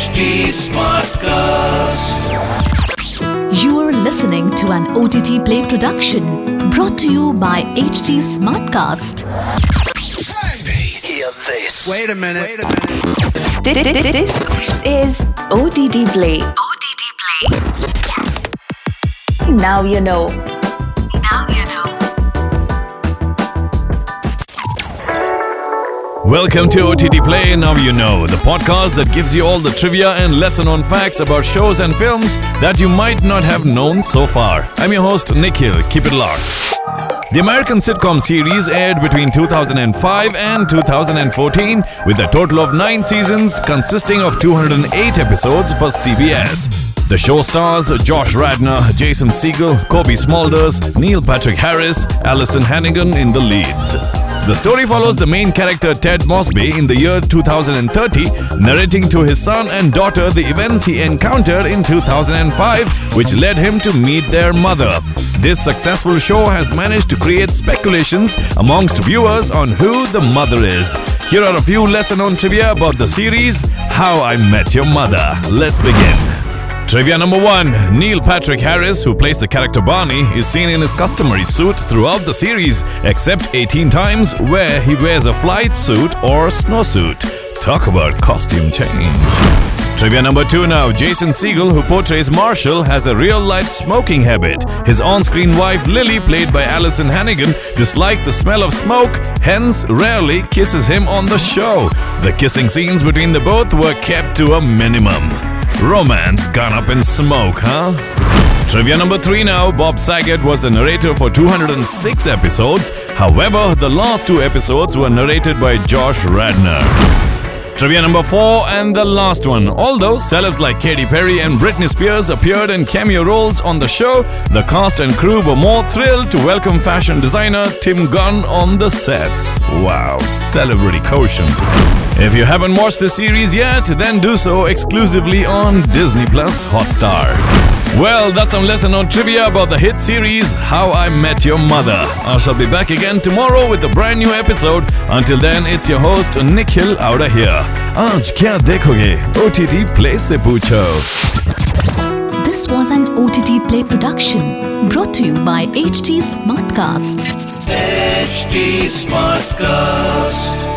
HT Smartcast. You are listening to an OTT Play production brought to you by HT Smartcast. Hear this. Wait a minute. Wait a minute. This is OTT Play. OTT Play. Now you know. Welcome to OTT Play. Now you know, the podcast that gives you all the trivia and lesser known facts about shows and films that you might not have known so far. I'm your host, Nikhil. Keep it locked. The American sitcom series aired between 2005 and 2014 with a total of nine seasons consisting of 208 episodes for CBS. The show stars Josh Radnor, Jason Segel, Cobie Smulders, Neil Patrick Harris, Alyson Hannigan in the leads. The story follows the main character Ted Mosby in the year 2030, narrating to his son and daughter the events he encountered in 2005, which led him to meet their mother. This successful show has managed to create speculations amongst viewers on who the mother is. Here are a few lesser known trivia about the series How I Met Your Mother. Let's begin. Trivia number one Neil Patrick Harris, who plays the character Barney, is seen in his customary suit throughout the series, except 18 times where he wears a flight suit or snowsuit. Talk about costume change. Trivia number two now Jason Segel, who portrays Marshall, has a real life smoking habit. His on screen wife Lily, played by Alyson Hannigan, dislikes the smell of smoke, hence, rarely kisses him on the show. The kissing scenes between the both were kept to a minimum. Romance gone up in smoke, huh? Trivia number three now. Bob Saget was the narrator for 206 episodes. However, the last two episodes were narrated by Josh Radnor. Trivia number four and the last one. Although celebs like Katy Perry and Britney Spears appeared in cameo roles on the show, the cast and crew were more thrilled to welcome fashion designer Tim Gunn on the sets. Wow, celebrity quotient. If you haven't watched the series yet, then do so exclusively on Disney Plus Hotstar. Well, that's some lesson on trivia about the hit series How I Met Your Mother. I shall be back again tomorrow with a brand new episode. Until then, it's your host Nikhil out of here. आज क्या देखोगे OTT Play से पूछो This was an OTT Play production brought to you by HT Smartcast. HT Smartcast.